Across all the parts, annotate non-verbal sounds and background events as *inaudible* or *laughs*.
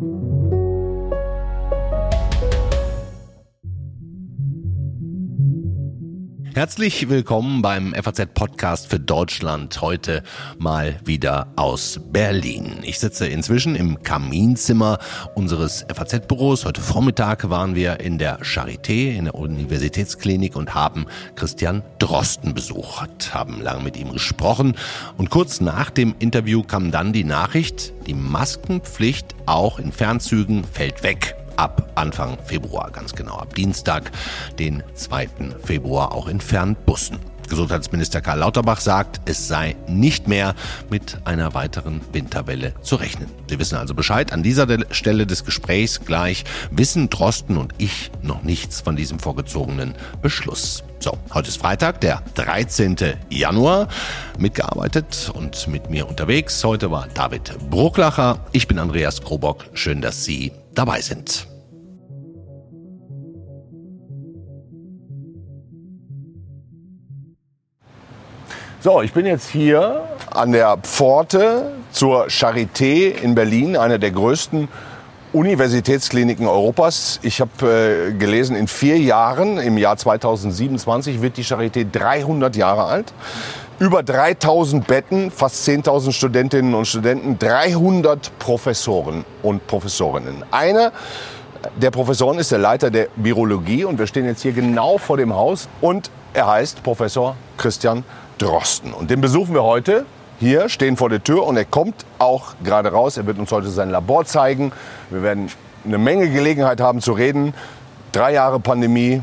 Thank you. Herzlich willkommen beim FAZ Podcast für Deutschland. Heute mal wieder aus Berlin. Ich sitze inzwischen im Kaminzimmer unseres FAZ-Büros. Heute Vormittag waren wir in der Charité, in der Universitätsklinik und haben Christian Drosten besucht, haben lange mit ihm gesprochen. Und kurz nach dem Interview kam dann die Nachricht, die Maskenpflicht auch in Fernzügen fällt weg ab Anfang Februar, ganz genau ab Dienstag, den 2. Februar auch in Fernbussen. Gesundheitsminister Karl Lauterbach sagt, es sei nicht mehr mit einer weiteren Winterwelle zu rechnen. Sie wissen also Bescheid. An dieser Stelle des Gesprächs gleich wissen Drosten und ich noch nichts von diesem vorgezogenen Beschluss. So, heute ist Freitag, der 13. Januar. Mitgearbeitet und mit mir unterwegs. Heute war David Brucklacher. Ich bin Andreas Krobock. Schön, dass Sie dabei sind. So, ich bin jetzt hier an der Pforte zur Charité in Berlin, einer der größten Universitätskliniken Europas. Ich habe äh, gelesen, in vier Jahren, im Jahr 2027, wird die Charité 300 Jahre alt. Über 3000 Betten, fast 10.000 Studentinnen und Studenten, 300 Professoren und Professorinnen. Einer der Professoren ist der Leiter der Virologie und wir stehen jetzt hier genau vor dem Haus und er heißt Professor Christian Drosten. Und den besuchen wir heute hier, stehen vor der Tür und er kommt auch gerade raus. Er wird uns heute sein Labor zeigen. Wir werden eine Menge Gelegenheit haben zu reden. Drei Jahre Pandemie.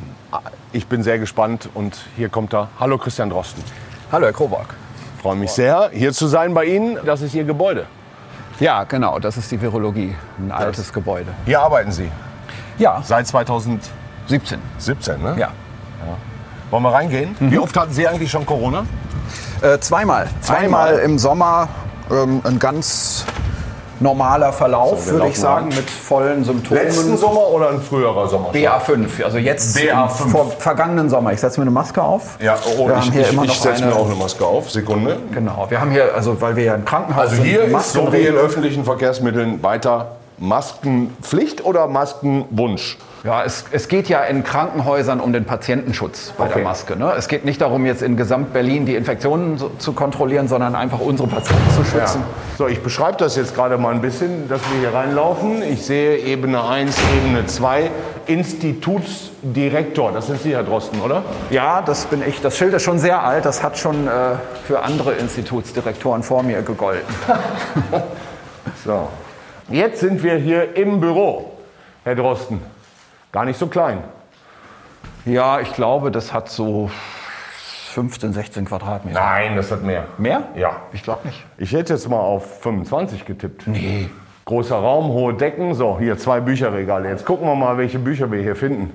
Ich bin sehr gespannt und hier kommt er. Hallo Christian Drosten. Hallo, Herr Krobak. Ich freue mich sehr, hier zu sein bei Ihnen. Das ist Ihr Gebäude. Ja, genau, das ist die Virologie, ein das altes Gebäude. Hier arbeiten Sie? Ja. Seit 2017? 17, ne? Ja. ja. Wollen wir reingehen? Mhm. Wie oft hatten Sie eigentlich schon Corona? Äh, zweimal. zweimal. Einmal im Sommer ähm, ein ganz normaler Verlauf, so, würde ich sagen, mit vollen Symptomen. Letzten Sommer oder ein früherer Sommer? BA5, also jetzt BA5. vor vergangenen Sommer. Ich setze mir eine Maske auf. Ja, oh, wir ich, hier ich, immer ich setze mir auch eine Maske auf. Sekunde. Genau, wir haben hier, also weil wir ja im Krankenhaus also sind. Also hier ist so wie in öffentlichen Verkehrsmitteln weiter Maskenpflicht oder Maskenwunsch? Ja, es, es, geht ja in Krankenhäusern um den Patientenschutz bei okay. der Maske. Ne? Es geht nicht darum, jetzt in Gesamt-Berlin die Infektionen so, zu kontrollieren, sondern einfach unsere Patienten zu schützen. Ja. So, ich beschreibe das jetzt gerade mal ein bisschen, dass wir hier reinlaufen. Ich sehe Ebene 1, Ebene 2, Institutsdirektor. Das sind Sie, Herr Drosten, oder? Ja, das bin ich. Das Schild ist schon sehr alt. Das hat schon äh, für andere Institutsdirektoren vor mir gegolten. *laughs* so, jetzt sind wir hier im Büro, Herr Drosten. Gar nicht so klein. Ja, ich glaube, das hat so 15, 16 Quadratmeter. Nein, das hat mehr. Mehr? Ja. Ich glaube nicht. Ich hätte jetzt mal auf 25 getippt. Nee. Großer Raum, hohe Decken. So, hier zwei Bücherregale. Jetzt gucken wir mal, welche Bücher wir hier finden.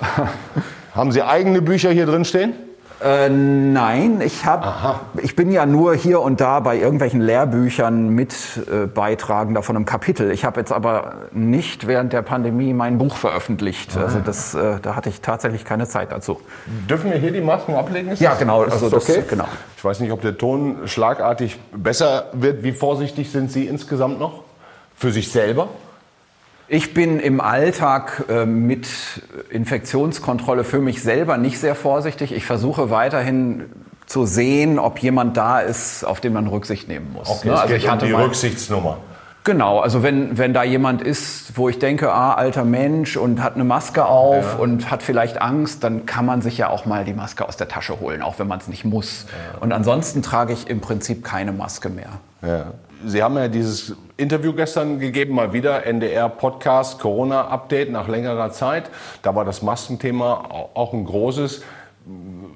*laughs* Haben Sie eigene Bücher hier drin stehen? Äh, nein, ich, hab, ich bin ja nur hier und da bei irgendwelchen Lehrbüchern mit äh, Beitragender von einem Kapitel. Ich habe jetzt aber nicht während der Pandemie mein Buch veröffentlicht. Ah. Also das, äh, da hatte ich tatsächlich keine Zeit dazu. Dürfen wir hier die Masken ablegen? Ist ja, genau. Also das, okay? genau. Ich weiß nicht, ob der Ton schlagartig besser wird. Wie vorsichtig sind Sie insgesamt noch? Für sich selber? Ich bin im Alltag äh, mit Infektionskontrolle für mich selber nicht sehr vorsichtig. Ich versuche weiterhin zu sehen, ob jemand da ist, auf den man Rücksicht nehmen muss. Okay, ne? also ich hatte um die mal, Rücksichtsnummer. Genau, also wenn, wenn da jemand ist, wo ich denke, ah, alter Mensch und hat eine Maske auf ja. und hat vielleicht Angst, dann kann man sich ja auch mal die Maske aus der Tasche holen, auch wenn man es nicht muss. Ja. Und ansonsten trage ich im Prinzip keine Maske mehr. Ja. Sie haben ja dieses Interview gestern gegeben, mal wieder NDR-Podcast, Corona-Update nach längerer Zeit. Da war das Maskenthema auch ein großes.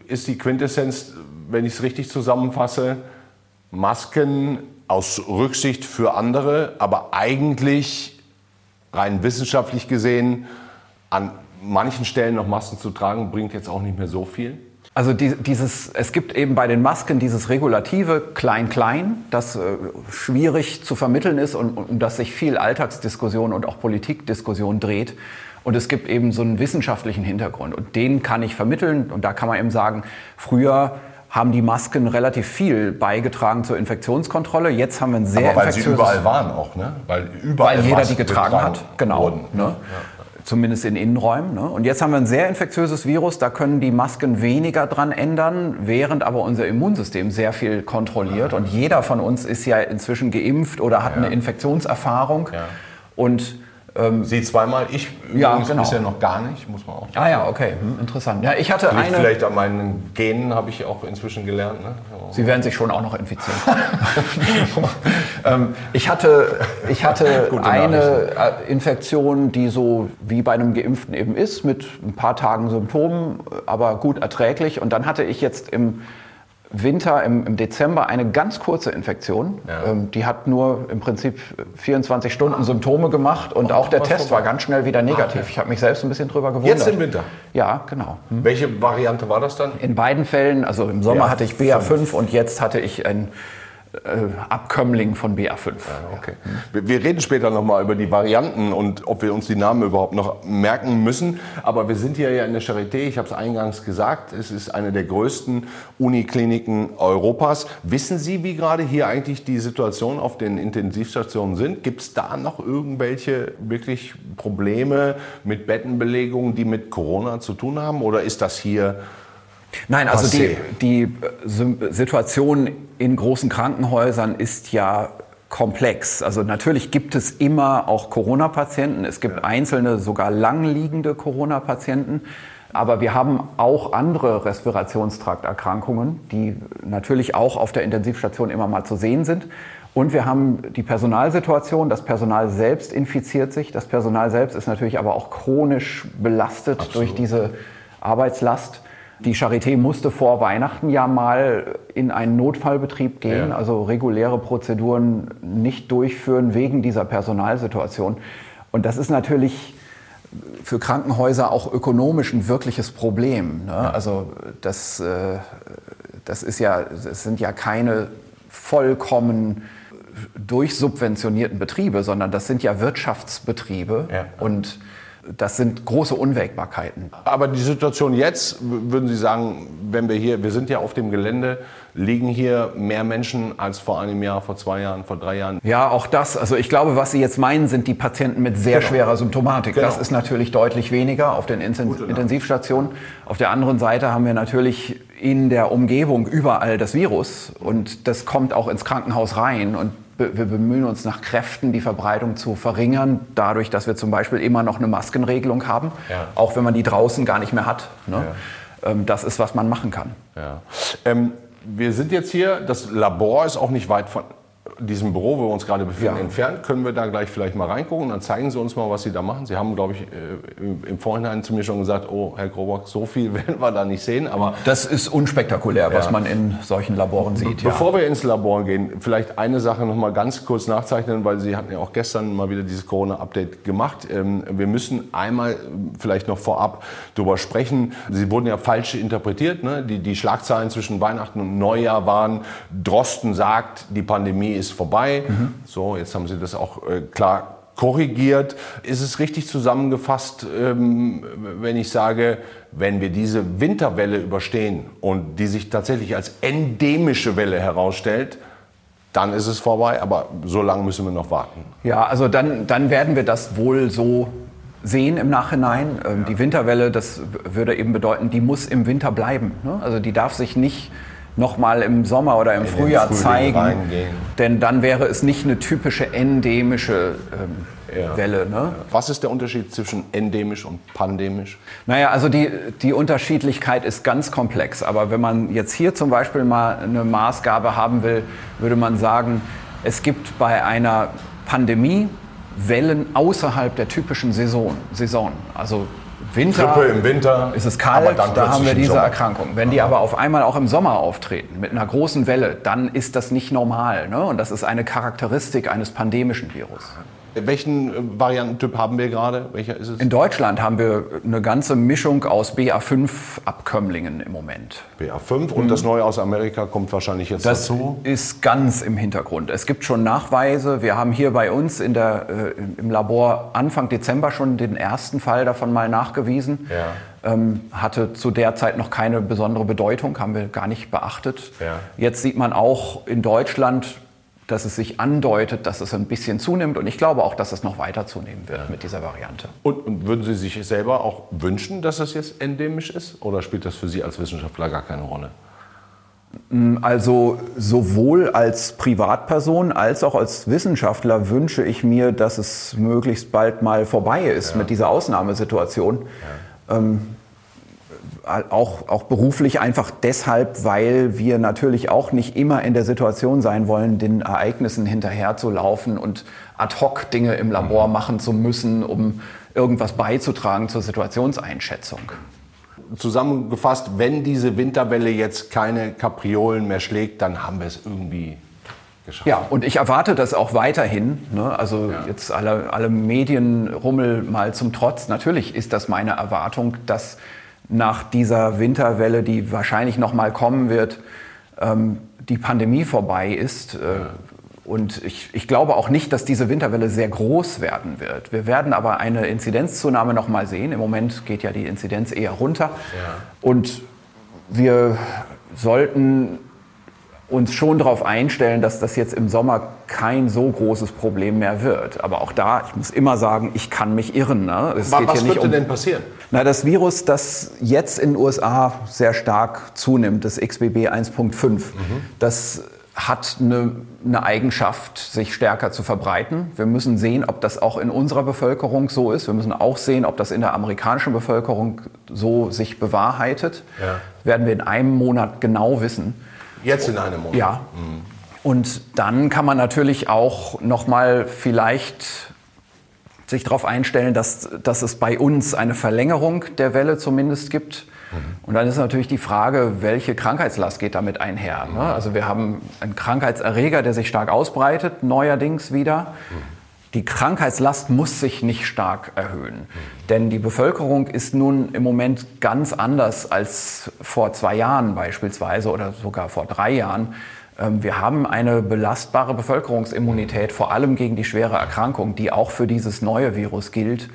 Ist die Quintessenz, wenn ich es richtig zusammenfasse, Masken aus Rücksicht für andere, aber eigentlich rein wissenschaftlich gesehen an manchen Stellen noch Masken zu tragen, bringt jetzt auch nicht mehr so viel? Also die, dieses, es gibt eben bei den Masken dieses Regulative Klein-Klein, das äh, schwierig zu vermitteln ist und um das sich viel Alltagsdiskussion und auch Politikdiskussion dreht. Und es gibt eben so einen wissenschaftlichen Hintergrund und den kann ich vermitteln. Und da kann man eben sagen, früher haben die Masken relativ viel beigetragen zur Infektionskontrolle. Jetzt haben wir ein sehr Aber weil sie überall waren auch, ne? Weil überall weil jeder Masken die getragen hat, genau. Wurden. Ne? Ja. Zumindest in Innenräumen. Ne? Und jetzt haben wir ein sehr infektiöses Virus, da können die Masken weniger dran ändern, während aber unser Immunsystem sehr viel kontrolliert. Und jeder von uns ist ja inzwischen geimpft oder hat ja. eine Infektionserfahrung. Ja. Und ähm, Sie zweimal, ich ja, genau. bisher noch gar nicht, muss man auch. Ah ja, okay, hm, interessant. Ja, ich hatte eine. Vielleicht an meinen Genen habe ich auch inzwischen gelernt. Ne? Sie werden sich schon auch noch infizieren. *laughs* ähm, ich hatte, ich hatte *laughs* eine äh, Infektion, die so wie bei einem Geimpften eben ist, mit ein paar Tagen Symptomen, aber gut erträglich. Und dann hatte ich jetzt im Winter, im, im, Dezember eine ganz kurze Infektion. Ja. Ähm, die hat nur im Prinzip 24 Stunden Symptome gemacht und oh, auch der Test war ganz schnell wieder negativ. Ah, okay. Ich habe mich selbst ein bisschen drüber gewundert. Jetzt im Winter? Ja, genau. Hm. Welche Variante war das dann? In beiden Fällen, also im Sommer BA hatte ich BA5 und jetzt hatte ich ein Abkömmling von BA5. Ja, okay. Wir, wir reden später nochmal über die Varianten und ob wir uns die Namen überhaupt noch merken müssen. Aber wir sind hier ja in der Charité, ich habe es eingangs gesagt, es ist eine der größten Unikliniken Europas. Wissen Sie, wie gerade hier eigentlich die Situation auf den Intensivstationen sind? Gibt es da noch irgendwelche wirklich Probleme mit Bettenbelegungen, die mit Corona zu tun haben? Oder ist das hier Nein, also die, die äh, Situation in großen Krankenhäusern ist ja komplex. Also natürlich gibt es immer auch Corona-Patienten. Es gibt einzelne, sogar langliegende Corona-Patienten. Aber wir haben auch andere Respirationstrakterkrankungen, die natürlich auch auf der Intensivstation immer mal zu sehen sind. Und wir haben die Personalsituation. Das Personal selbst infiziert sich. Das Personal selbst ist natürlich aber auch chronisch belastet Absolut. durch diese Arbeitslast. Die Charité musste vor Weihnachten ja mal in einen Notfallbetrieb gehen, ja. also reguläre Prozeduren nicht durchführen wegen dieser Personalsituation. Und das ist natürlich für Krankenhäuser auch ökonomisch ein wirkliches Problem. Ne? Ja. Also das, äh, das, ist ja, das sind ja keine vollkommen durchsubventionierten Betriebe, sondern das sind ja Wirtschaftsbetriebe. Ja. Und das sind große Unwägbarkeiten. Aber die Situation jetzt, würden Sie sagen, wenn wir hier, wir sind ja auf dem Gelände, liegen hier mehr Menschen als vor einem Jahr, vor zwei Jahren, vor drei Jahren? Ja, auch das. Also ich glaube, was Sie jetzt meinen, sind die Patienten mit sehr genau. schwerer Symptomatik. Genau. Das ist natürlich deutlich weniger auf den Intensivstationen. Auf der anderen Seite haben wir natürlich in der Umgebung überall das Virus und das kommt auch ins Krankenhaus rein und wir bemühen uns nach Kräften, die Verbreitung zu verringern, dadurch, dass wir zum Beispiel immer noch eine Maskenregelung haben, ja. auch wenn man die draußen gar nicht mehr hat. Ne? Ja. Ähm, das ist, was man machen kann. Ja. Ähm, wir sind jetzt hier, das Labor ist auch nicht weit von, diesem Büro, wo wir uns gerade befinden, ja. entfernt. Können wir da gleich vielleicht mal reingucken? Dann zeigen Sie uns mal, was Sie da machen. Sie haben, glaube ich, äh, im Vorhinein zu mir schon gesagt, oh, Herr Grobock, so viel *laughs* werden wir da nicht sehen. Aber das ist unspektakulär, was man in solchen Laboren sieht. Bevor ja. wir ins Labor gehen, vielleicht eine Sache noch mal ganz kurz nachzeichnen, weil Sie hatten ja auch gestern mal wieder dieses Corona-Update gemacht. Ähm, wir müssen einmal vielleicht noch vorab darüber sprechen. Sie wurden ja falsch interpretiert. Ne? Die, die Schlagzeilen zwischen Weihnachten und Neujahr waren, Drosten sagt, die Pandemie ist vorbei. Mhm. So, jetzt haben Sie das auch äh, klar korrigiert. Ist es richtig zusammengefasst, ähm, wenn ich sage, wenn wir diese Winterwelle überstehen und die sich tatsächlich als endemische Welle herausstellt, dann ist es vorbei, aber so lange müssen wir noch warten. Ja, also dann, dann werden wir das wohl so sehen im Nachhinein. Ähm, ja. Die Winterwelle, das würde eben bedeuten, die muss im Winter bleiben. Ne? Also die darf sich nicht nochmal im Sommer oder im Frühjahr zeigen. Reingehen. Denn dann wäre es nicht eine typische endemische ähm, ja. Welle. Ne? Was ist der Unterschied zwischen endemisch und pandemisch? Naja, also die, die Unterschiedlichkeit ist ganz komplex. Aber wenn man jetzt hier zum Beispiel mal eine Maßgabe haben will, würde man sagen, es gibt bei einer Pandemie Wellen außerhalb der typischen Saison. Saison. Also Winter, Grippe im Winter ist es kalt, da haben wir diese Erkrankung. Wenn die aber auf einmal auch im Sommer auftreten, mit einer großen Welle, dann ist das nicht normal. Ne? Und das ist eine Charakteristik eines pandemischen Virus. Welchen äh, Variantentyp haben wir gerade? Welcher ist es? In Deutschland haben wir eine ganze Mischung aus BA5-Abkömmlingen im Moment. BA5 und mhm. das neue aus Amerika kommt wahrscheinlich jetzt das dazu? Das ist ganz im Hintergrund. Es gibt schon Nachweise. Wir haben hier bei uns in der, äh, im Labor Anfang Dezember schon den ersten Fall davon mal nachgewiesen. Ja. Ähm, hatte zu der Zeit noch keine besondere Bedeutung, haben wir gar nicht beachtet. Ja. Jetzt sieht man auch in Deutschland dass es sich andeutet, dass es ein bisschen zunimmt. Und ich glaube auch, dass es noch weiter zunehmen wird ja. mit dieser Variante. Und, und, würden Sie sich selber auch wünschen, dass es jetzt endemisch ist? Oder spielt das für Sie als Wissenschaftler gar keine Rolle? Mm, also sowohl als Privatperson als auch als Wissenschaftler wünsche ich mir, dass es möglichst bald mal vorbei ist ja. mit dieser Ausnahmesituation. Ja. Ähm, auch, auch beruflich einfach deshalb, weil wir natürlich auch nicht immer in der Situation sein wollen, den Ereignissen hinterherzulaufen und ad hoc Dinge im Labor mhm. machen zu müssen, um irgendwas beizutragen zur Situationseinschätzung. Zusammengefasst, wenn diese Winterwelle jetzt keine Kapriolen mehr schlägt, dann haben wir es irgendwie geschafft. Ja, und ich erwarte das auch weiterhin. Ne? Also ja. jetzt alle, alle Medienrummel mal zum Trotz. Natürlich ist das meine Erwartung, dass nach dieser Winterwelle, die wahrscheinlich noch mal kommen wird, ähm, die Pandemie vorbei ist. Äh, und ich, ich, glaube auch nicht, dass diese Winterwelle sehr groß werden wird. Wir werden aber eine Inzidenzzunahme noch mal sehen. Im Moment geht ja die Inzidenz eher runter. Ja. Und wir sollten uns schon darauf einstellen, dass das jetzt im Sommer kein so großes Problem mehr wird. Aber auch da, ich muss immer sagen, ich kann mich irren. Ne? Es was was könnte um, denn passieren? Na, das Virus, das jetzt in den USA sehr stark zunimmt, das XBB 1.5, mhm. das hat eine, eine, Eigenschaft, sich stärker zu verbreiten. Wir müssen sehen, ob das auch in unserer Bevölkerung so ist. Wir müssen auch sehen, ob das in der amerikanischen Bevölkerung so sich bewahrheitet. Ja. Werden wir in einem Monat genau wissen. Jetzt in einem Monat? Ja. Mhm. Und dann kann man natürlich auch noch mal vielleicht sich darauf einstellen, dass, dass es bei uns eine Verlängerung der Welle zumindest gibt. Mhm. Und dann ist natürlich die Frage, welche Krankheitslast geht damit einher. Ne? Also wir haben einen Krankheitserreger, der sich stark ausbreitet, neuerdings wieder. Mhm. Die Krankheitslast muss sich nicht stark erhöhen. Denn die Bevölkerung ist nun im Moment ganz anders als vor zwei Jahren beispielsweise oder sogar vor drei Jahren. Ähm, wir haben eine belastbare Bevölkerungsimmunität, vor allem gegen die schwere Erkrankung, die auch für dieses neue Virus gilt.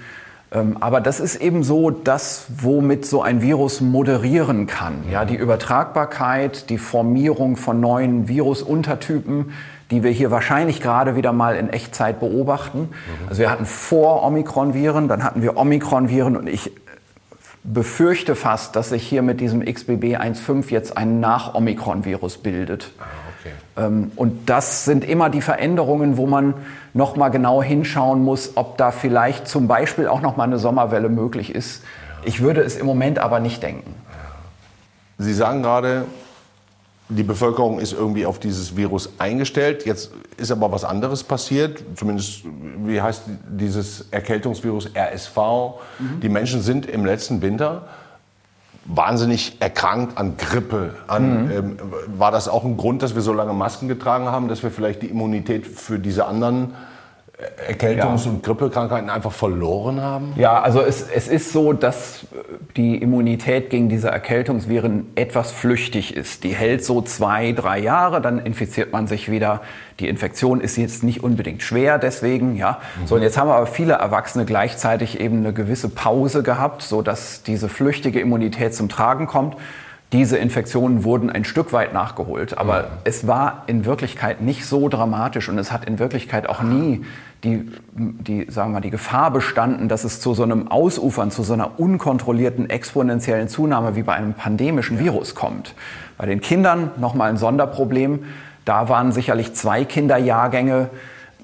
Ähm, aber das ist eben so das, womit so ein Virus moderieren kann. Ja, die Übertragbarkeit, die Formierung von neuen Virusuntertypen, die wir hier wahrscheinlich gerade wieder mal in Echtzeit beobachten. Also wir hatten vor Omikron-Viren, dann hatten wir Omikron-Viren und ich befürchte fast, dass sich hier mit diesem XBB 1.5 jetzt ein Nach-Omikron-Virus bildet. Ah, okay. Ähm, und das sind immer die Veränderungen, wo man noch mal genau hinschauen muss, ob da vielleicht zum Beispiel auch noch mal eine Sommerwelle möglich ist. Ich würde es im Moment aber nicht denken. Sie sagen gerade, die Bevölkerung ist irgendwie auf dieses Virus eingestellt. Jetzt ist aber was anderes passiert. Zumindest, wie heißt dieses Erkältungsvirus RSV? Mhm. Die Menschen sind im letzten Winter wahnsinnig erkrankt an Grippe. An, mhm. ähm, war das auch ein Grund, dass wir so lange Masken getragen haben, dass wir vielleicht die Immunität für diese anderen Erkältungs- ja. und Grippekrankheiten einfach verloren haben? Ja, also es, es ist so, dass die Immunität gegen diese Erkältungsviren etwas flüchtig ist. Die hält so zwei, drei Jahre, dann infiziert man sich wieder. Die Infektion ist jetzt nicht unbedingt schwer, deswegen, ja. Mhm. So, und jetzt haben aber viele Erwachsene gleichzeitig eben eine gewisse Pause gehabt, so dass diese flüchtige Immunität zum Tragen kommt. Diese Infektionen wurden ein Stück weit nachgeholt, aber mhm. es war in Wirklichkeit nicht so dramatisch und es hat in Wirklichkeit auch nie die, die, sagen wir mal, die Gefahr bestanden, dass es zu so einem Ausufern, zu so einer unkontrollierten exponentiellen Zunahme wie bei einem pandemischen Virus kommt. Bei den Kindern nochmal ein Sonderproblem. Da waren sicherlich zwei Kinderjahrgänge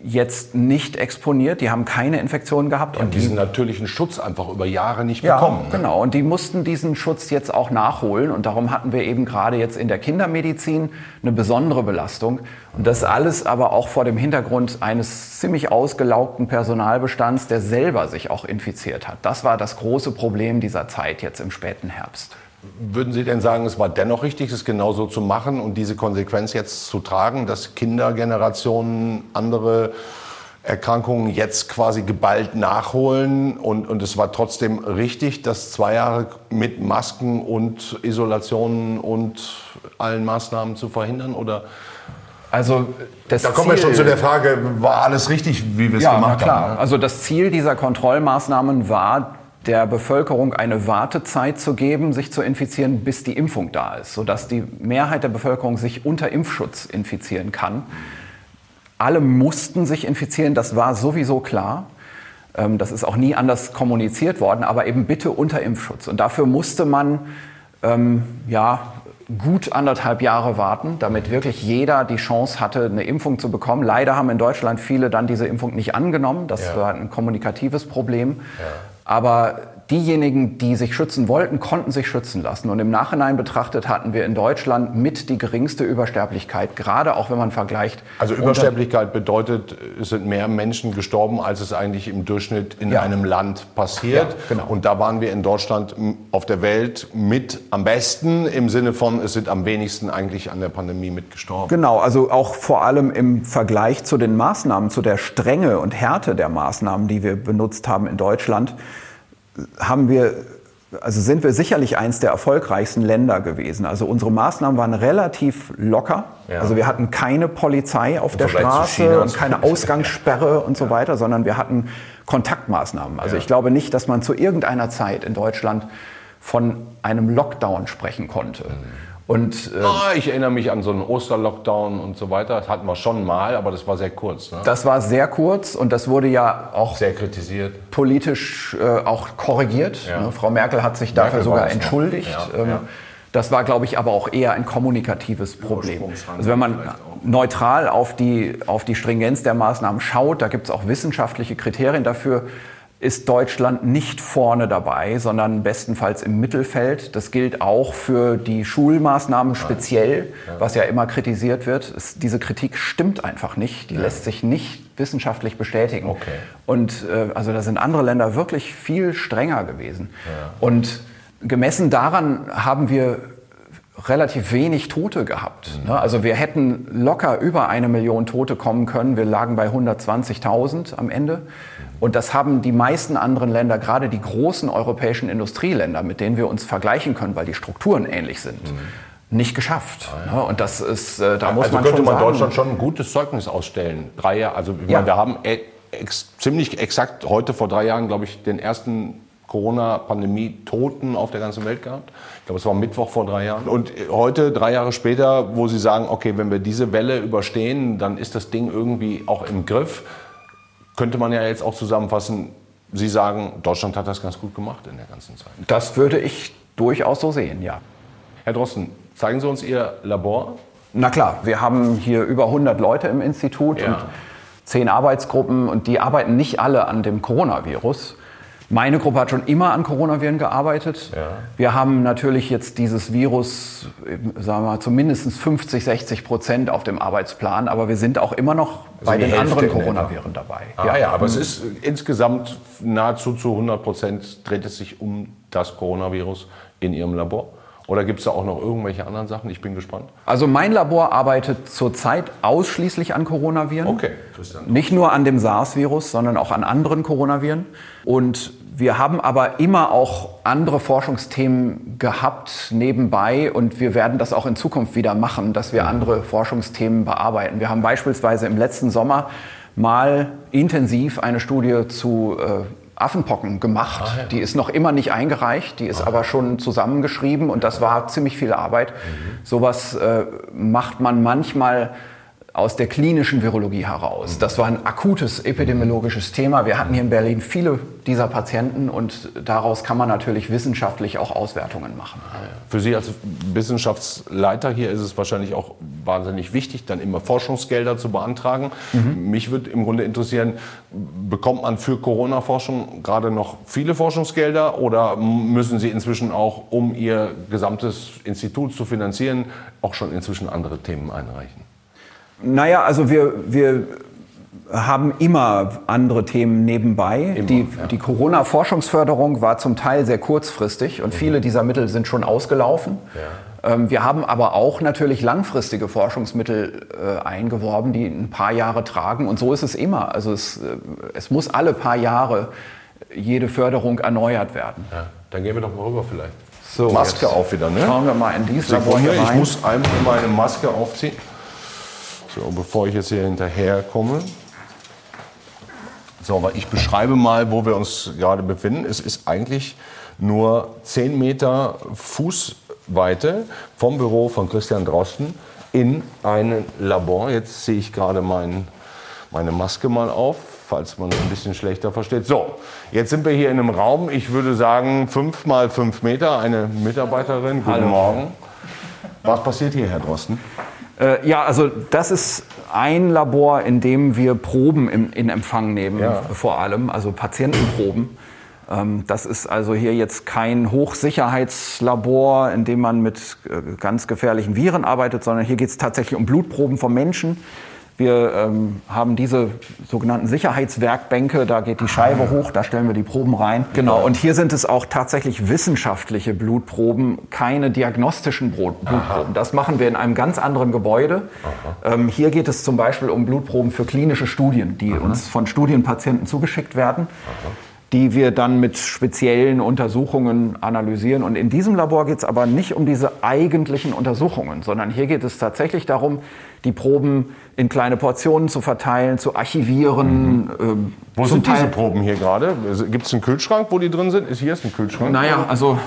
jetzt nicht exponiert, die haben keine Infektion gehabt. Ja, und diesen die, natürlichen Schutz einfach über Jahre nicht bekommen. Ja, ne? genau. Und die mussten diesen Schutz jetzt auch nachholen. Und darum hatten wir eben gerade jetzt in der Kindermedizin eine besondere Belastung. Und das alles aber auch vor dem Hintergrund eines ziemlich ausgelaugten Personalbestands, der selber sich auch infiziert hat. Das war das große Problem dieser Zeit jetzt im späten Herbst. Würden Sie denn sagen, es war dennoch richtig, es genauso zu machen und diese Konsequenz jetzt zu tragen, dass Kindergenerationen andere Erkrankungen jetzt quasi geballt nachholen und, und es war trotzdem richtig, das zwei Jahre mit Masken und Isolationen und allen Maßnahmen zu verhindern oder? Also das da kommen wir schon zu der Frage, war alles richtig, wie wir es ja, gemacht na klar. haben? Ne? Also das Ziel dieser Kontrollmaßnahmen war, der Bevölkerung eine Wartezeit zu geben, sich zu infizieren, bis die Impfung da ist, sodass die Mehrheit der Bevölkerung sich unter Impfschutz infizieren kann. Alle mussten sich infizieren, das war sowieso klar. Ähm, das ist auch nie anders kommuniziert worden, aber eben bitte unter Impfschutz. Und dafür musste man ähm, ja, gut anderthalb Jahre warten, damit wirklich jeder die Chance hatte, eine Impfung zu bekommen. Leider haben in Deutschland viele dann diese Impfung nicht angenommen. Das ja. war ein kommunikatives Problem. Ja. Aber diejenigen, die sich schützen wollten, konnten sich schützen lassen. Und im Nachhinein betrachtet hatten wir in Deutschland mit die geringste Übersterblichkeit, gerade auch wenn man vergleicht. Also Übersterblichkeit bedeutet, es sind mehr Menschen gestorben, als es eigentlich im Durchschnitt in ja. einem Land passiert. Ja, genau. Und da waren wir in Deutschland auf der Welt mit am besten, im Sinne von, es sind am wenigsten eigentlich an der Pandemie mitgestorben. Genau, also auch vor allem im Vergleich zu den Maßnahmen, zu der Strenge und Härte der Maßnahmen, die wir benutzt haben in Deutschland haben wir also sind wir sicherlich eins der erfolgreichsten Länder gewesen. Also unsere Maßnahmen waren relativ locker. Ja. Also wir hatten keine Polizei auf Im der Straße und keine Ausgangssperre und so weiter, sondern wir hatten Kontaktmaßnahmen. Also ja. ich glaube nicht, dass man zu irgendeiner Zeit in Deutschland von einem Lockdown sprechen konnte. Mhm. Und, äh, ah, ich erinnere mich an so einen Osterlockdown und so weiter. Das hatten wir schon mal, aber das war sehr kurz. Ne? Das war sehr kurz und das wurde ja auch sehr kritisiert. Politisch äh, auch korrigiert. Ja. Ne? Frau Merkel hat sich dafür Merkel sogar entschuldigt. Ja, ähm, ja. Das war, glaube ich, aber auch eher ein kommunikatives Problem. Also wenn man neutral auf die, auf die Stringenz der Maßnahmen schaut, da gibt es auch wissenschaftliche Kriterien dafür ist Deutschland nicht vorne dabei, sondern bestenfalls im Mittelfeld. Das gilt auch für die Schulmaßnahmen speziell, was ja immer kritisiert wird. Es, diese Kritik stimmt einfach nicht. Die ja. lässt sich nicht wissenschaftlich bestätigen. Okay. Und äh, also da sind andere Länder wirklich viel strenger gewesen. Ja. Und gemessen daran haben wir relativ wenig Tote gehabt. Mhm. Also wir hätten locker über eine Million Tote kommen können. Wir lagen bei 120.000 am Ende. Und das haben die meisten anderen Länder, gerade die großen europäischen Industrieländer, mit denen wir uns vergleichen können, weil die Strukturen ähnlich sind. Mhm nicht geschafft. Ah, ja. Und das ist, äh, da muss also man könnte schon man sagen, Deutschland schon ein gutes Zeugnis ausstellen. Drei Jahre, also ja. meine, wir haben e ex, ziemlich exakt heute vor drei Jahren, glaube ich, den ersten Corona-Pandemie-Toten auf der ganzen Welt gehabt. Ich glaube, es war Mittwoch vor drei Jahren. Und heute, drei Jahre später, wo Sie sagen, okay, wenn wir diese Welle überstehen, dann ist das Ding irgendwie auch im Griff könnte man ja jetzt auch zusammenfassen, Sie sagen, Deutschland hat das ganz gut gemacht in der ganzen Zeit. Das würde ich durchaus so sehen, ja. Herr Drosten, zeigen Sie uns Ihr Labor. Na klar, wir haben hier über 100 Leute im Institut ja. und zehn Arbeitsgruppen und die arbeiten nicht alle an dem Coronavirus. Meine Gruppe hat schon immer an Coronaviren gearbeitet. Ja. Wir haben natürlich jetzt dieses Virus, sagen wir mal, zumindest 50, 60 Prozent auf dem Arbeitsplan, aber wir sind auch immer noch also bei den Hälfte anderen Coronaviren dabei. Ah, ja, ja, aber es ist insgesamt nahezu zu 100 Prozent dreht es sich um das Coronavirus in Ihrem Labor. Oder gibt es da auch noch irgendwelche anderen Sachen? Ich bin gespannt. Also mein Labor arbeitet zurzeit ausschließlich an Coronaviren. Okay, Christian. Nicht nur an dem SARS-Virus, sondern auch an anderen Coronaviren. Und wir haben aber immer auch andere Forschungsthemen gehabt nebenbei und wir werden das auch in Zukunft wieder machen, dass wir andere Forschungsthemen bearbeiten. Wir haben beispielsweise im letzten Sommer mal intensiv eine Studie zu äh, Affenpocken gemacht. Ah, ja. Die ist noch immer nicht eingereicht, die ist ah. aber schon zusammengeschrieben und das war ziemlich viel Arbeit. Mhm. Sowas äh, macht man manchmal aus der klinischen Virologie heraus. Das war ein akutes epidemiologisches Thema. Wir hatten hier in Berlin viele dieser Patienten und daraus kann man natürlich wissenschaftlich auch Auswertungen machen. Für Sie als Wissenschaftsleiter hier ist es wahrscheinlich auch wahnsinnig wichtig, dann immer Forschungsgelder zu beantragen. Mhm. Mich würde im Grunde interessieren, bekommt man für Corona-Forschung gerade noch viele Forschungsgelder oder müssen Sie inzwischen auch, um Ihr gesamtes Institut zu finanzieren, auch schon inzwischen andere Themen einreichen? Naja, also wir, wir haben immer andere Themen nebenbei. Immer, die, ja. die Corona-Forschungsförderung war zum Teil sehr kurzfristig und mhm. viele dieser Mittel sind schon ausgelaufen. Ja. Ähm, wir haben aber auch natürlich langfristige Forschungsmittel äh, eingeworben, die ein paar Jahre tragen. Und so ist es immer. Also es, äh, es muss alle paar Jahre jede Förderung erneuert werden. Ja, dann gehen wir doch mal rüber vielleicht. So, Maske auf wieder, ne? Schauen wir mal in dieses Labor hier rein. Ich muss einfach meine Maske aufziehen. So, bevor ich jetzt hier hinterher komme. So, aber ich beschreibe mal, wo wir uns gerade befinden. Es ist eigentlich nur 10 Meter Fußweite vom Büro von Christian Drosten in ein Labor. Jetzt sehe ich gerade mein, meine Maske mal auf, falls man ein bisschen schlechter versteht. So, jetzt sind wir hier in einem Raum, ich würde sagen 5 mal 5 Meter. Eine Mitarbeiterin, guten Hallo. Morgen. Was passiert hier, Herr Drosten? Äh, ja, also das ist ein Labor, in dem wir Proben im, in Empfang nehmen, Ja. vor allem, also Patientenproben. Ähm, das ist also hier jetzt kein Hochsicherheitslabor, in dem man mit äh, ganz gefährlichen Viren arbeitet, sondern hier geht es tatsächlich um Blutproben von Menschen. Wir ähm, haben diese sogenannten Sicherheitswerkbänke, da geht die Scheibe hoch, da stellen wir die Proben rein. Genau, und hier sind es auch tatsächlich wissenschaftliche Blutproben, keine diagnostischen Blutproben. Das machen wir in einem ganz anderen Gebäude. Ähm, hier geht es zum Beispiel um Blutproben für klinische Studien, die uns von Studienpatienten zugeschickt werden die wir dann mit speziellen Untersuchungen analysieren. Und in diesem Labor geht es aber nicht um diese eigentlichen Untersuchungen, sondern hier geht es tatsächlich darum, die Proben in kleine Portionen zu verteilen, zu archivieren. ähm, Wo sind diese Teil- Proben hier gerade? Gibt es einen Kühlschrank, wo die drin sind? Ist hier ist ein Kühlschrank? Naja, also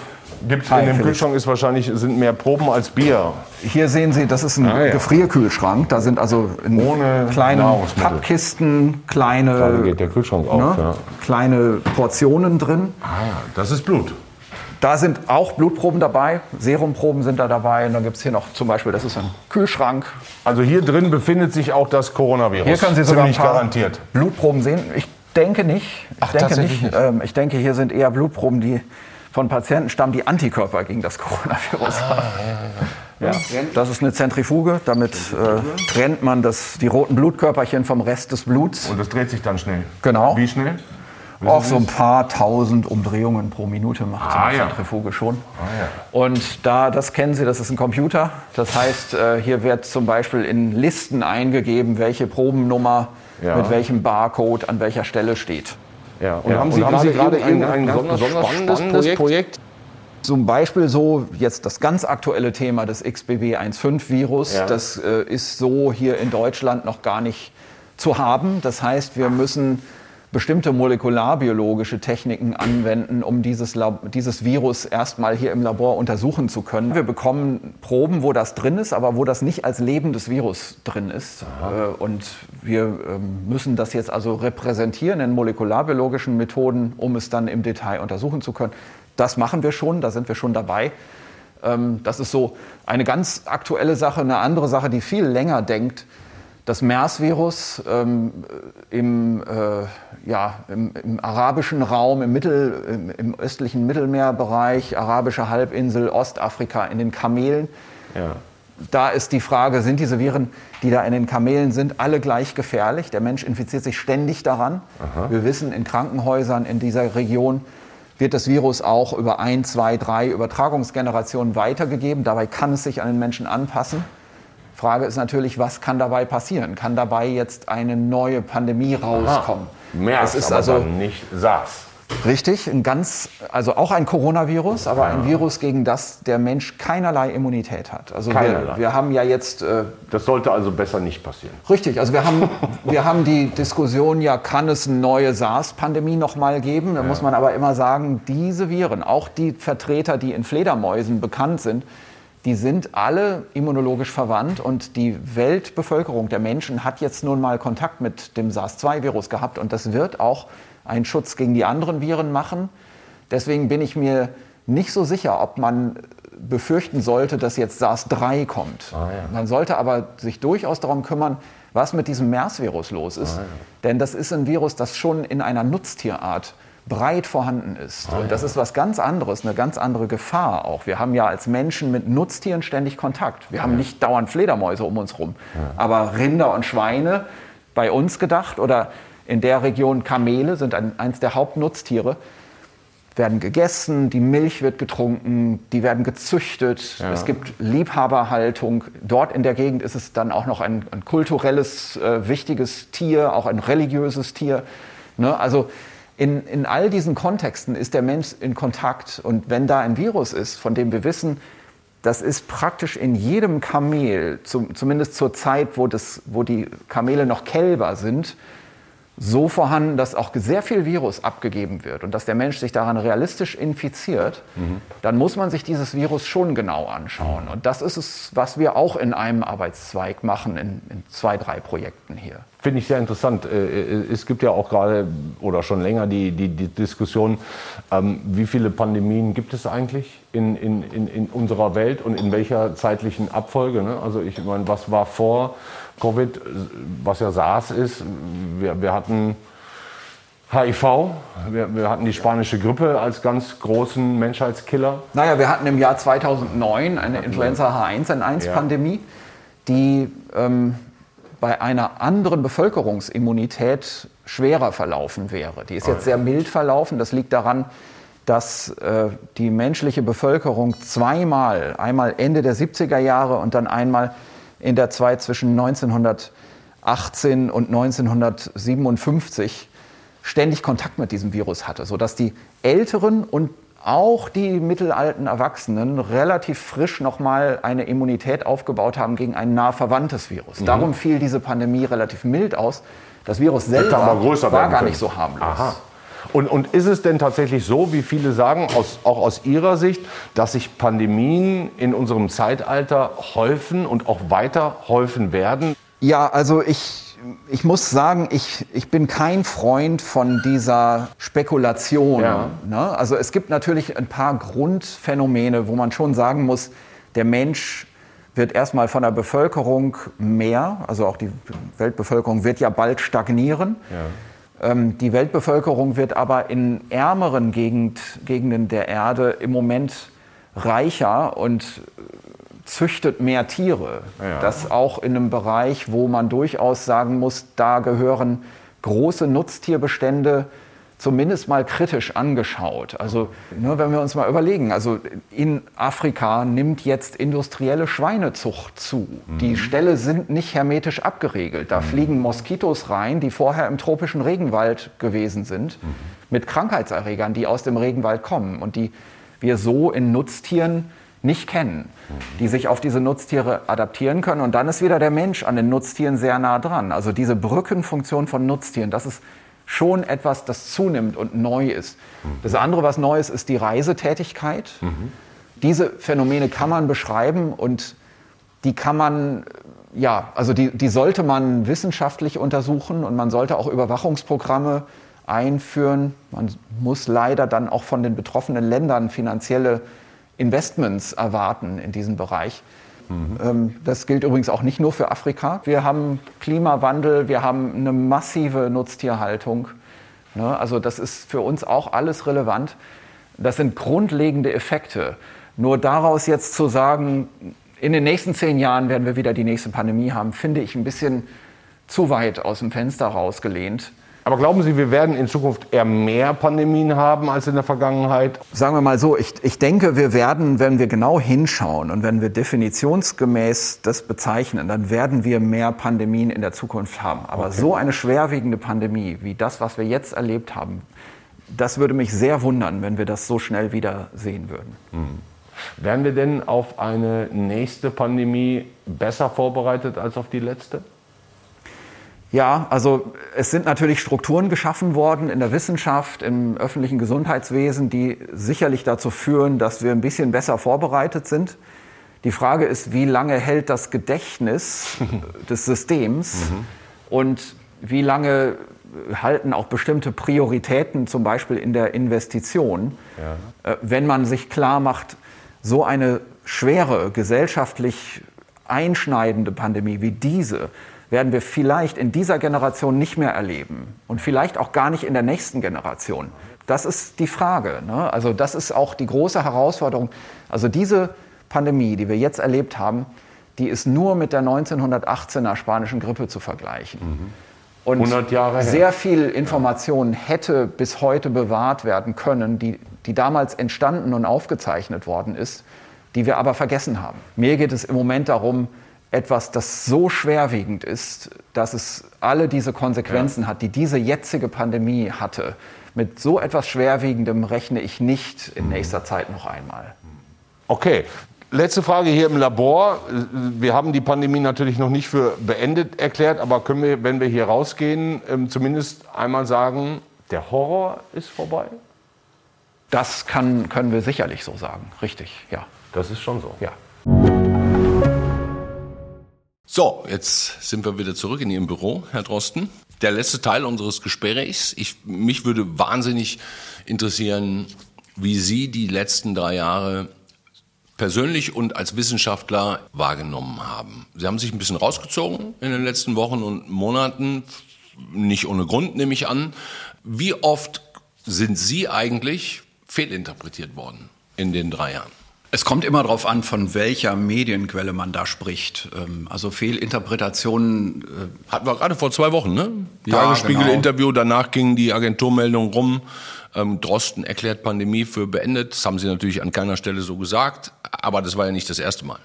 Gibt's Hi, in dem. Kühlschrank ist wahrscheinlich sind mehr Proben als Bier. hier sehen Sie, das ist ein Ah, ja. Gefrierkühlschrank. Da sind also in Ohne kleinen. Pappkisten kleine, Kühlschrank auf. ne, Ja. kleine Portionen drin. Ah, das ist Blut. Da sind auch Blutproben dabei, Serumproben sind da dabei. Und dann gibt es hier noch zum Beispiel, das ist ein Kühlschrank. Also hier drin befindet sich auch das Coronavirus. Hier können Sie sogar ein Ziemlich paar garantiert. Blutproben sehen. Ich denke nicht. Ich Ach, denke tatsächlich nicht. Ähm, ich denke, hier sind eher Blutproben, die von Patienten stammen, die Antikörper gegen das *laughs* Coronavirus Ah, haben. Ja, das ist eine Zentrifuge. Damit äh, trennt man das, die roten Blutkörperchen vom Rest des Bluts. Und das dreht sich dann schnell. Genau. Wie schnell? Auch so ein paar tausend Umdrehungen pro Minute macht so Ah, eine ja. Zentrifuge schon. ja. Und da, das kennen Sie, das ist ein Computer. Das heißt, äh, hier wird zum Beispiel in Listen eingegeben, welche Probennummer Ja. mit welchem Barcode an welcher Stelle steht. Ja. Und haben und Sie haben gerade Sie gerade irgendein besonders besonders spannendes Projekt? Zum Beispiel so jetzt das ganz aktuelle Thema des XBB-1.5-Virus. Ja. Das äh, ist so hier in Deutschland noch gar nicht zu haben. Das heißt, wir müssen bestimmte molekularbiologische Techniken anwenden, um dieses, dieses Virus erstmal hier im Labor untersuchen zu können. Wir bekommen Proben, wo das drin ist, aber wo das nicht als lebendes Virus drin ist. Äh, Und wir ähm, müssen das jetzt also repräsentieren in molekularbiologischen Methoden, um es dann im Detail untersuchen zu können. Das machen wir schon, da sind wir schon dabei. Ähm, Das ist so eine ganz aktuelle Sache. Eine andere Sache, die viel länger denkt, das MERS-Virus ähm, im, äh, ja, im, im arabischen Raum, im, Mittel, im, im östlichen Mittelmeerbereich, arabische Halbinsel, Ostafrika, in den Kamelen. Ja. Da ist die Frage, sind diese Viren, die da in den Kamelen sind, alle gleich gefährlich? Der Mensch infiziert sich ständig daran. Wir wissen, in Krankenhäusern in dieser Region wird das Virus auch über ein, zwei, drei Übertragungsgenerationen weitergegeben. Dabei kann es sich an den Menschen anpassen. Frage ist natürlich, was kann dabei passieren? Kann dabei jetzt eine neue Pandemie rauskommen? MERS, es ist aber also nicht SARS. richtig, ein ganz, also auch ein Coronavirus, aber ein Virus, gegen das der Mensch keinerlei Immunität hat. Also wir, Keinerlei. wir haben ja jetzt äh, Das sollte also besser nicht passieren. Richtig, also wir haben, wir haben die Diskussion ja, kann es eine neue SARS-Pandemie noch mal geben? Da muss man aber immer sagen, diese Viren, auch die Vertreter, die in Fledermäusen bekannt sind, die sind alle immunologisch verwandt und die Weltbevölkerung der Menschen hat jetzt nun mal Kontakt mit dem SARS-2-Virus gehabt und das wird auch einen Schutz gegen die anderen Viren machen. Deswegen bin ich mir nicht so sicher, ob man befürchten sollte, dass jetzt SARS-3 kommt. Man sollte aber sich durchaus darum kümmern, was mit diesem MERS-Virus los ist. Denn das ist ein Virus, das schon in einer Nutztierart breit vorhanden ist. Und das ist was ganz anderes, eine ganz andere Gefahr auch. Wir haben ja als Menschen mit Nutztieren ständig Kontakt. Wir haben nicht dauernd Fledermäuse um uns rum. Aber Rinder und Schweine, bei uns gedacht, oder in der Region Kamele sind ein, eins der Hauptnutztiere. werden gegessen, die Milch wird getrunken, die werden gezüchtet, ja. es gibt Liebhaberhaltung. Dort in der Gegend ist es dann auch noch ein, ein kulturelles, äh, wichtiges Tier, auch ein religiöses Tier. Ne? Also in, in all diesen Kontexten ist der Mensch in Kontakt. Und wenn da ein Virus ist, von dem wir wissen, das ist praktisch in jedem Kamel, zum, zumindest zur Zeit, wo, das, wo die Kamele noch Kälber sind, so vorhanden, dass auch sehr viel Virus abgegeben wird und dass der Mensch sich daran realistisch infiziert, mhm. dann muss man sich dieses Virus schon genau anschauen. Und das ist es, was wir auch in einem Arbeitszweig machen, in, in zwei, drei Projekten hier. Finde ich sehr interessant. Äh, äh, es gibt ja auch gerade oder schon länger die, die, die Diskussion, ähm, wie viele Pandemien gibt es eigentlich in, in, in, in unserer Welt und in welcher zeitlichen Abfolge. Ne? Also ich meine, was war vor Covid, was ja SARS ist. Wir, wir hatten HIV, wir, wir, hatten die spanische Grippe als ganz großen Menschheitskiller. Naja, wir hatten im Jahr 2009 eine Influenza H1N1-Pandemie, ja. die ähm, bei einer anderen Bevölkerungsimmunität schwerer verlaufen wäre. Die ist jetzt sehr mild verlaufen. Das liegt daran, dass äh, die menschliche Bevölkerung zweimal, einmal Ende der 70er Jahre und dann einmal in der Zeit zwischen 1918 und 1957 ständig Kontakt mit diesem Virus hatte, sodass die Älteren und auch die mittelalten Erwachsenen relativ frisch nochmal eine Immunität aufgebaut haben gegen ein nah verwandtes Virus. Mhm. Darum fiel diese Pandemie relativ mild aus. Das Virus selber war gar nicht so harmlos. Aha. Und, und ist es denn tatsächlich so, wie viele sagen, aus, auch aus Ihrer Sicht, dass sich Pandemien in unserem Zeitalter häufen und auch weiter häufen werden? Ja, also ich, ich muss sagen, ich, ich bin kein Freund von dieser Spekulation. Ja. Ne? Also es gibt natürlich ein paar Grundphänomene, wo man schon sagen muss, der Mensch wird erstmal von der Bevölkerung mehr, also auch die Weltbevölkerung wird ja bald stagnieren. Ja. Ähm, die Weltbevölkerung wird aber in ärmeren Gegend, Gegenden der Erde im Moment reicher und züchtet mehr Tiere. Ja. Das auch in einem Bereich, wo man durchaus sagen muss, da gehören große Nutztierbestände zumindest mal kritisch angeschaut. Also ne, wenn wir uns mal überlegen, also in Afrika nimmt jetzt industrielle Schweinezucht zu. Mhm. Die Ställe sind nicht hermetisch abgeriegelt. Da mhm. fliegen Moskitos rein, die vorher im tropischen Regenwald gewesen sind, mhm. mit Krankheitserregern, die aus dem Regenwald kommen und die wir so in Nutztieren nicht kennen, die sich auf diese Nutztiere adaptieren können. Und dann ist wieder der Mensch an den Nutztieren sehr nah dran. Also diese Brückenfunktion von Nutztieren, das ist schon etwas, das zunimmt und neu ist. Das andere, was neu ist, ist die Reisetätigkeit. Diese Phänomene kann man beschreiben und die kann man, ja, also die, die sollte man wissenschaftlich untersuchen und man sollte auch Überwachungsprogramme einführen. Man muss leider dann auch von den betroffenen Ländern finanzielle Investments erwarten in diesem Bereich. Mhm. Das gilt übrigens auch nicht nur für Afrika. Wir haben Klimawandel, wir haben eine massive Nutztierhaltung. Ne? Also das ist für uns auch alles relevant. Das sind grundlegende Effekte. Nur daraus jetzt zu sagen, in den nächsten zehn Jahren werden wir wieder die nächste Pandemie haben, finde ich ein bisschen zu weit aus dem Fenster rausgelehnt. Aber glauben Sie, wir werden in Zukunft eher mehr Pandemien haben als in der Vergangenheit? Sagen wir mal so, ich, ich denke, wir werden, wenn wir genau hinschauen und wenn wir definitionsgemäß das bezeichnen, dann werden wir mehr Pandemien in der Zukunft haben. Aber okay. so eine schwerwiegende Pandemie wie das, was wir jetzt erlebt haben, das würde mich sehr wundern, wenn wir das so schnell wieder sehen würden. Mhm. Werden wir denn auf eine nächste Pandemie besser vorbereitet als auf die letzte? Ja, also es sind natürlich Strukturen geschaffen worden in der Wissenschaft, im öffentlichen Gesundheitswesen, die sicherlich dazu führen, dass wir ein bisschen besser vorbereitet sind. Die Frage ist, wie lange hält das Gedächtnis *laughs* des Systems mhm. und wie lange halten auch bestimmte Prioritäten, zum Beispiel in der Investition, ja. Äh, wenn man sich klar macht, so eine schwere, gesellschaftlich einschneidende Pandemie wie diese, werden wir vielleicht in dieser Generation nicht mehr erleben und vielleicht auch gar nicht in der nächsten Generation. Das ist die Frage. Ne? Also das ist auch die große Herausforderung. Also diese Pandemie, die wir jetzt erlebt haben, die ist nur mit der 1918er spanischen Grippe zu vergleichen. Mhm. Und sehr viel Information hätte bis heute bewahrt werden können, die die damals entstanden und aufgezeichnet worden ist, die wir aber vergessen haben. Mir geht es im Moment darum, etwas, das so schwerwiegend ist, dass es alle diese Konsequenzen ja. hat, die diese jetzige Pandemie hatte. Mit so etwas Schwerwiegendem rechne ich nicht in nächster Zeit noch einmal. Okay, Letzte Frage hier im Labor. Wir haben die Pandemie natürlich noch nicht für beendet erklärt, aber können wir, wenn wir hier rausgehen, ähm, zumindest einmal sagen, der Horror ist vorbei? Das kann, können wir sicherlich so sagen, richtig, ja. Das ist schon so. Ja. So, jetzt sind wir wieder zurück in Ihrem Büro, Herr Drosten. Der letzte Teil unseres Gesprächs. Ich, mich würde wahnsinnig interessieren, wie Sie die letzten drei Jahre persönlich und als Wissenschaftler wahrgenommen haben. Sie haben sich ein bisschen rausgezogen in den letzten Wochen und Monaten, nicht ohne Grund nehme ich an. Wie oft sind Sie eigentlich fehlinterpretiert worden in den drei Jahren? Es kommt immer darauf an, von welcher Medienquelle man da spricht. Ähm, also Fehlinterpretationen. Äh Hatten wir gerade vor zwei Wochen, ne? Ja, Tagesspiegel-Interview, genau. danach ging die Agenturmeldung rum. Ähm, Drosten erklärt Pandemie für beendet. Das haben Sie natürlich an keiner Stelle so gesagt. Aber das war ja nicht das erste Mal.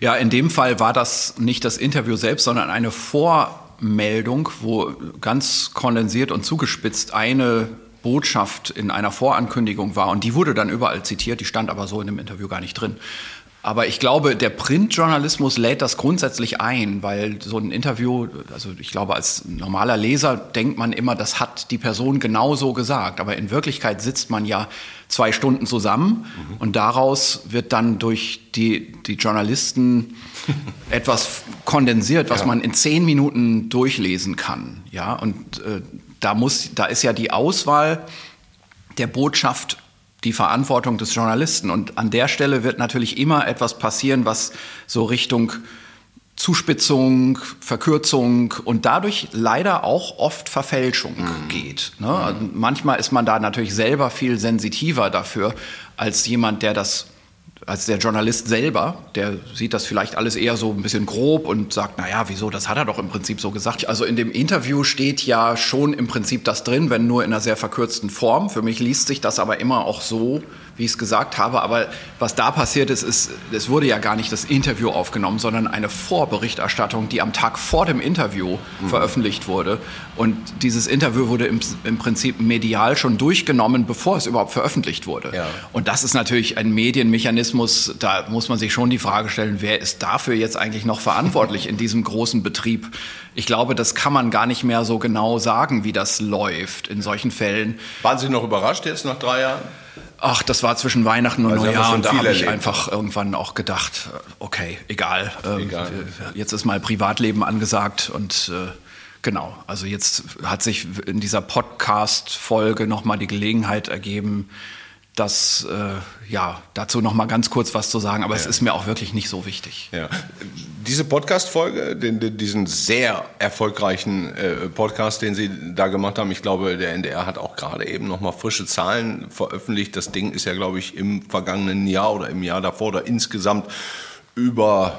Ja, in dem Fall war das nicht das Interview selbst, sondern eine Vormeldung, wo ganz kondensiert und zugespitzt eine Botschaft in einer Vorankündigung war. Und die wurde dann überall zitiert, die stand aber so in dem Interview gar nicht drin. Aber ich glaube, der Printjournalismus lädt das grundsätzlich ein, weil so ein Interview, also ich glaube, als normaler Leser denkt man immer, das hat die Person genau so gesagt. Aber in Wirklichkeit sitzt man ja zwei Stunden zusammen mhm. und daraus wird dann durch die, die Journalisten *laughs* etwas kondensiert, was ja. man in zehn Minuten durchlesen kann. Ja, und äh, da muss, da ist ja die Auswahl der Botschaft die Verantwortung des Journalisten. Und an der Stelle wird natürlich immer etwas passieren, was so Richtung Zuspitzung, Verkürzung und dadurch leider auch oft Verfälschung mhm. geht. Ne? Also manchmal ist man da natürlich selber viel sensitiver dafür als jemand, der das als der Journalist selber, der sieht das vielleicht alles eher so ein bisschen grob und sagt, naja, wieso, das hat er doch im Prinzip so gesagt. Also in dem Interview steht ja schon im Prinzip das drin, wenn nur in einer sehr verkürzten Form. Für mich liest sich das aber immer auch so, wie ich es gesagt habe. Aber was da passiert ist, ist, es wurde ja gar nicht das Interview aufgenommen, sondern eine Vorberichterstattung, die am Tag vor dem Interview mhm. veröffentlicht wurde. Und dieses Interview wurde im, im, Prinzip medial schon durchgenommen, bevor es überhaupt veröffentlicht wurde. Ja. Und das ist natürlich ein Medienmechanismus, da muss man sich schon die Frage stellen, wer ist dafür jetzt eigentlich noch verantwortlich in diesem großen Betrieb? Ich glaube, das kann man gar nicht mehr so genau sagen, wie das läuft in solchen Fällen. Waren Sie noch überrascht jetzt nach drei Jahren? Ach, das war zwischen Weihnachten und also Neujahr und da habe ich einfach irgendwann auch gedacht, okay, egal, ähm, egal. jetzt ist mal Privatleben angesagt und äh, genau, also jetzt hat sich in dieser Podcast-Folge nochmal die Gelegenheit ergeben, das äh, ja dazu noch mal ganz kurz was zu sagen, aber ja. es ist mir auch wirklich nicht so wichtig. Ja. Diese Podcast-Folge, diesen sehr erfolgreichen äh, Podcast, den Sie da gemacht haben, ich glaube, der NDR hat auch gerade eben noch mal frische Zahlen veröffentlicht. Das Ding ist ja, glaube ich, im vergangenen Jahr oder im Jahr davor oder insgesamt über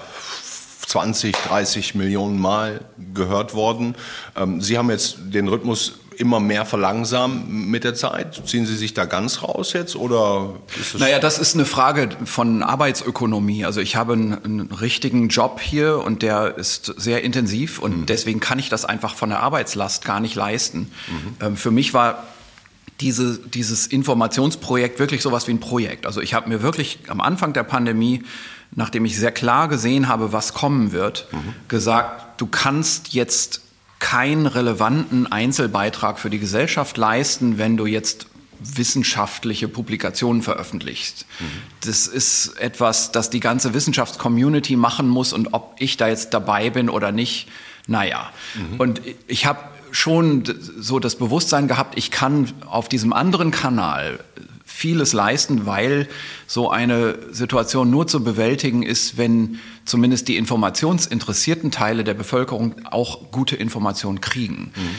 20, 30 Millionen Mal gehört worden. Ähm, Sie haben jetzt den Rhythmus immer mehr verlangsamen mit der Zeit? Ziehen Sie sich da ganz raus jetzt oder? Ist naja, das ist eine Frage von Arbeitsökonomie. Also ich habe einen, einen richtigen Job hier und der ist sehr intensiv und mhm. deswegen kann ich das einfach von der Arbeitslast gar nicht leisten. Mhm. Ähm, für mich war diese, dieses Informationsprojekt wirklich sowas wie ein Projekt. Also ich habe mir wirklich am Anfang der Pandemie, nachdem ich sehr klar gesehen habe, was kommen wird, mhm. gesagt, du kannst jetzt keinen relevanten Einzelbeitrag für die Gesellschaft leisten, wenn du jetzt wissenschaftliche Publikationen veröffentlichst. Mhm. Das ist etwas, das die ganze Wissenschaftscommunity machen muss und ob ich da jetzt dabei bin oder nicht, naja. Mhm. Und ich habe schon so das Bewusstsein gehabt, ich kann auf diesem anderen Kanal vieles leisten, weil so eine Situation nur zu bewältigen ist, wenn zumindest die informationsinteressierten Teile der Bevölkerung auch gute Informationen kriegen. Mhm.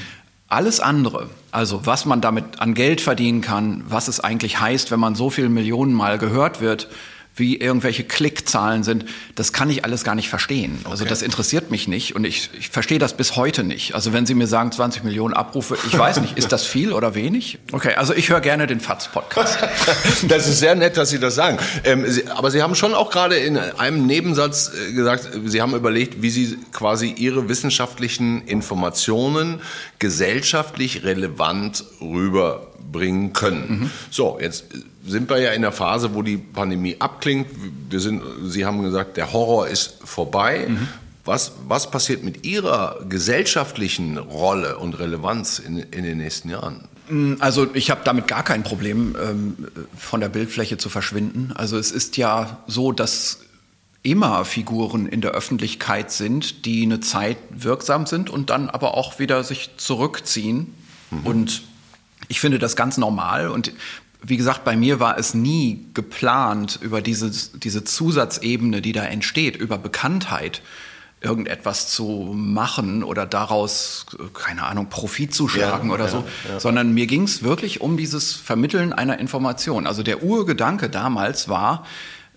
Alles andere, also was man damit an Geld verdienen kann, was es eigentlich heißt, wenn man so viele Millionen Mal gehört wird, wie irgendwelche Klickzahlen sind, das kann ich alles gar nicht verstehen. Also okay. Also das interessiert mich nicht und ich, ich verstehe das bis heute nicht. Also wenn Sie mir sagen 20 Millionen Abrufe, ich weiß nicht, ist das viel oder wenig? Okay, also ich höre gerne den FATS-Podcast. *laughs* das ist sehr nett, dass Sie das sagen. Ähm, Sie, aber Sie haben schon auch gerade in einem Nebensatz äh, gesagt, Sie haben überlegt, wie Sie quasi Ihre wissenschaftlichen Informationen gesellschaftlich relevant rüberbringen können. Mhm. So, jetzt sind wir ja in der Phase, wo die Pandemie abklingt. Wir sind, Sie haben gesagt, der Horror ist vorbei. Mhm. Was, was passiert mit Ihrer gesellschaftlichen Rolle und Relevanz in, in den nächsten Jahren? Mm, also ich habe damit gar kein Problem, ähm, von der Bildfläche zu verschwinden. Also es ist ja so, dass immer Figuren in der Öffentlichkeit sind, die eine Zeit wirksam sind und dann aber auch wieder sich zurückziehen. Mhm. Und ich finde das ganz normal. Und wie gesagt, bei mir war es nie geplant, über diese, diese Zusatzebene, die da entsteht, über Bekanntheit irgendetwas zu machen oder daraus, keine Ahnung, Profit zu schlagen ja, oder ja, so, ja. sondern mir ging es wirklich um dieses Vermitteln einer Information. Also der Urgedanke damals war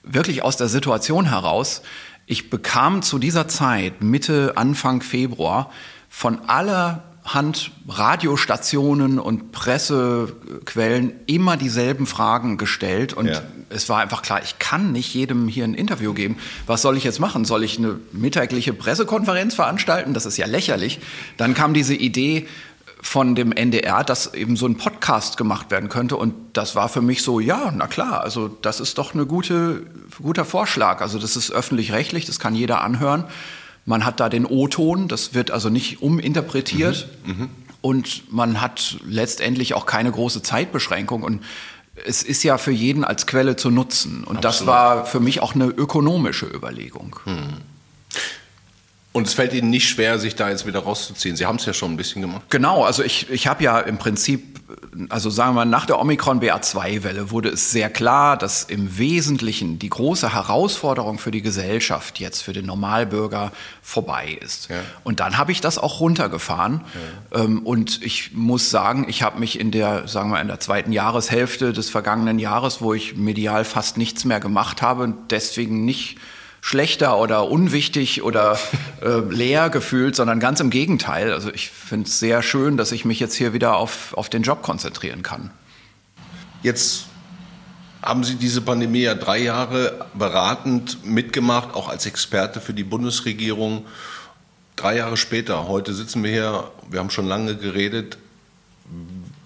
wirklich aus der Situation heraus, ich bekam zu dieser Zeit, Mitte, Anfang Februar, von aller Hand Radiostationen und Pressequellen immer dieselben Fragen gestellt und ja. es war einfach klar, ich kann nicht jedem hier ein Interview geben. Was soll ich jetzt machen? Soll ich eine mittägliche Pressekonferenz veranstalten? Das ist ja lächerlich. Dann kam diese Idee von dem NDR, dass eben so ein Podcast gemacht werden könnte und das war für mich so, ja, na klar, also das ist doch eine gute guter Vorschlag. Also das ist öffentlich-rechtlich, das kann jeder anhören. Man hat da den O-Ton, das wird also nicht uminterpretiert. Mhm. Mhm. Und man hat letztendlich auch keine große Zeitbeschränkung. Und es ist ja für jeden als Quelle zu nutzen. Und Absolut. das war für mich auch eine ökonomische Überlegung. Mhm. Und es fällt Ihnen nicht schwer, sich da jetzt wieder rauszuziehen. Sie haben es ja schon ein bisschen gemacht. Genau, also ich, ich habe ja im Prinzip, also sagen wir mal, nach der Omikron BA2-Welle wurde es sehr klar, dass im Wesentlichen die große Herausforderung für die Gesellschaft jetzt, für den Normalbürger, vorbei ist. Ja. Und dann habe ich das auch runtergefahren. Ja. Ähm, und ich muss sagen, ich habe mich in der, sagen wir, in der zweiten Jahreshälfte des vergangenen Jahres, wo ich medial fast nichts mehr gemacht habe, deswegen nicht schlechter oder unwichtig oder äh, leer gefühlt, sondern ganz im Gegenteil. Also ich finde es sehr schön, dass ich mich jetzt hier wieder auf, auf den Job konzentrieren kann. Jetzt haben Sie diese Pandemie ja drei Jahre beratend mitgemacht, auch als Experte für die Bundesregierung. Drei Jahre später, heute sitzen wir hier, wir haben schon lange geredet.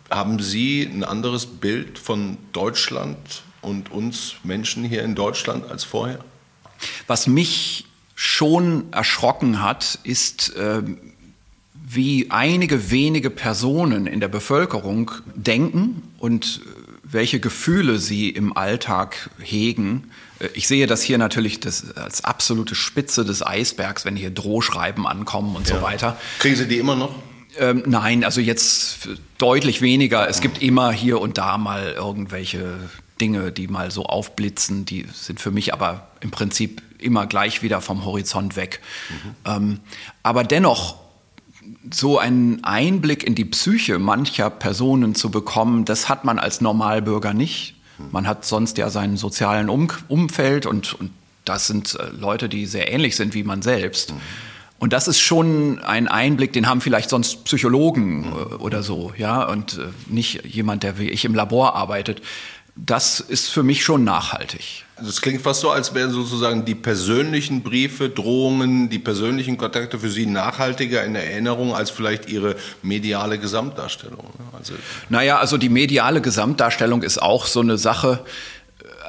Haben Sie ein anderes Bild von Deutschland und uns Menschen hier in Deutschland als vorher? Was mich schon erschrocken hat, ist, äh, wie einige wenige Personen in der Bevölkerung denken und äh, welche Gefühle sie im Alltag hegen. Äh, ich sehe das hier natürlich das, als absolute Spitze des Eisbergs, wenn hier Drohschreiben ankommen und ja. so weiter. Kriegen Sie die immer noch? Ähm, nein, also jetzt deutlich weniger. Es gibt immer hier und da mal irgendwelche Dinge, die mal so aufblitzen, die sind für mich aber im Prinzip immer gleich wieder vom Horizont weg. Mhm. Ähm, aber dennoch so einen Einblick in die Psyche mancher Personen zu bekommen, das hat man als Normalbürger nicht. Mhm. Man hat sonst ja seinen sozialen um Umfeld und, und das sind äh, Leute, die sehr ähnlich sind wie man selbst. Mhm. Und das ist schon ein Einblick, den haben vielleicht sonst Psychologen mhm. äh, oder so, ja, und äh, nicht jemand, der wie ich im Labor arbeitet das ist für mich schon nachhaltig. Das klingt fast so, als wären sozusagen die persönlichen Briefe, Drohungen, die persönlichen Kontakte für Sie nachhaltiger in Erinnerung als vielleicht Ihre mediale Gesamtdarstellung. Ne? Also naja, also die mediale Gesamtdarstellung ist auch so eine Sache,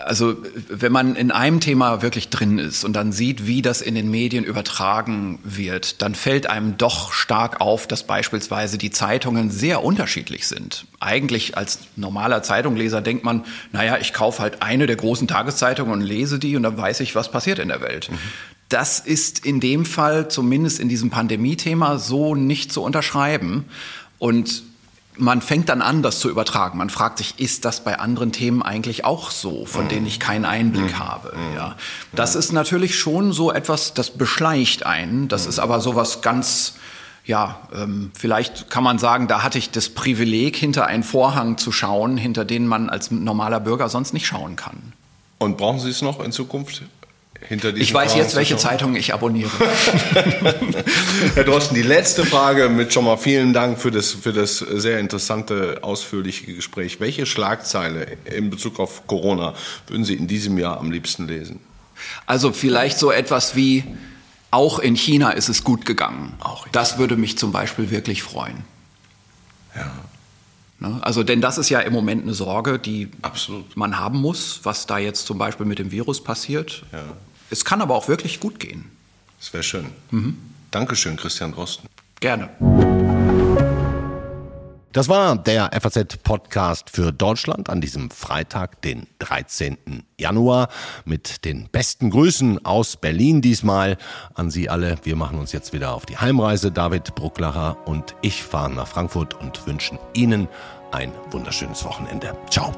also wenn man in einem Thema wirklich drin ist und dann sieht, wie das in den Medien übertragen wird, dann fällt einem doch stark auf, dass beispielsweise die Zeitungen sehr unterschiedlich sind. Eigentlich als normaler Zeitungleser denkt man, naja, ich kaufe halt eine der großen Tageszeitungen und lese die und dann weiß ich, was passiert in der Welt. Mhm. Das ist in dem Fall, zumindest in diesem Pandemie-Thema, so nicht zu unterschreiben. Und man fängt dann an, das zu übertragen. Man fragt sich, ist das bei anderen Themen eigentlich auch so, von denen ich keinen Einblick mhm. habe? Mhm. Ja. Das ist natürlich schon so etwas, das beschleicht einen. Das ist aber sowas ganz, ja, ähm, vielleicht kann man sagen, da hatte ich das Privileg, hinter einen Vorhang zu schauen, hinter den man als normaler Bürger sonst nicht schauen kann. Und brauchen Sie es noch in Zukunft? Hinter ich weiß jetzt, welche Zeitung ich abonniere. *laughs* Herr Drosten, die letzte Frage mit schon mal vielen Dank für das, für das sehr interessante, ausführliche Gespräch. Welche Schlagzeile in Bezug auf Corona würden Sie in diesem Jahr am liebsten lesen? Also vielleicht so etwas wie, auch in China ist es gut gegangen. Auch das würde mich zum Beispiel wirklich freuen. Ja. Ne? Also, denn das ist ja im Moment eine Sorge, die Absolut. man haben muss, was da jetzt zum Beispiel mit dem Virus passiert. Ja. Es kann aber auch wirklich gut gehen. Das wäre schön. Mhm. Dankeschön, Christian Drosten. Gerne. Das war der FAZ-Podcast für Deutschland an diesem Freitag, den 13. Januar, mit den besten Grüßen aus Berlin diesmal an Sie alle. Wir machen uns jetzt wieder auf die Heimreise. David Brucklacher und ich fahren nach Frankfurt und wünschen Ihnen ein wunderschönes Wochenende. Ciao.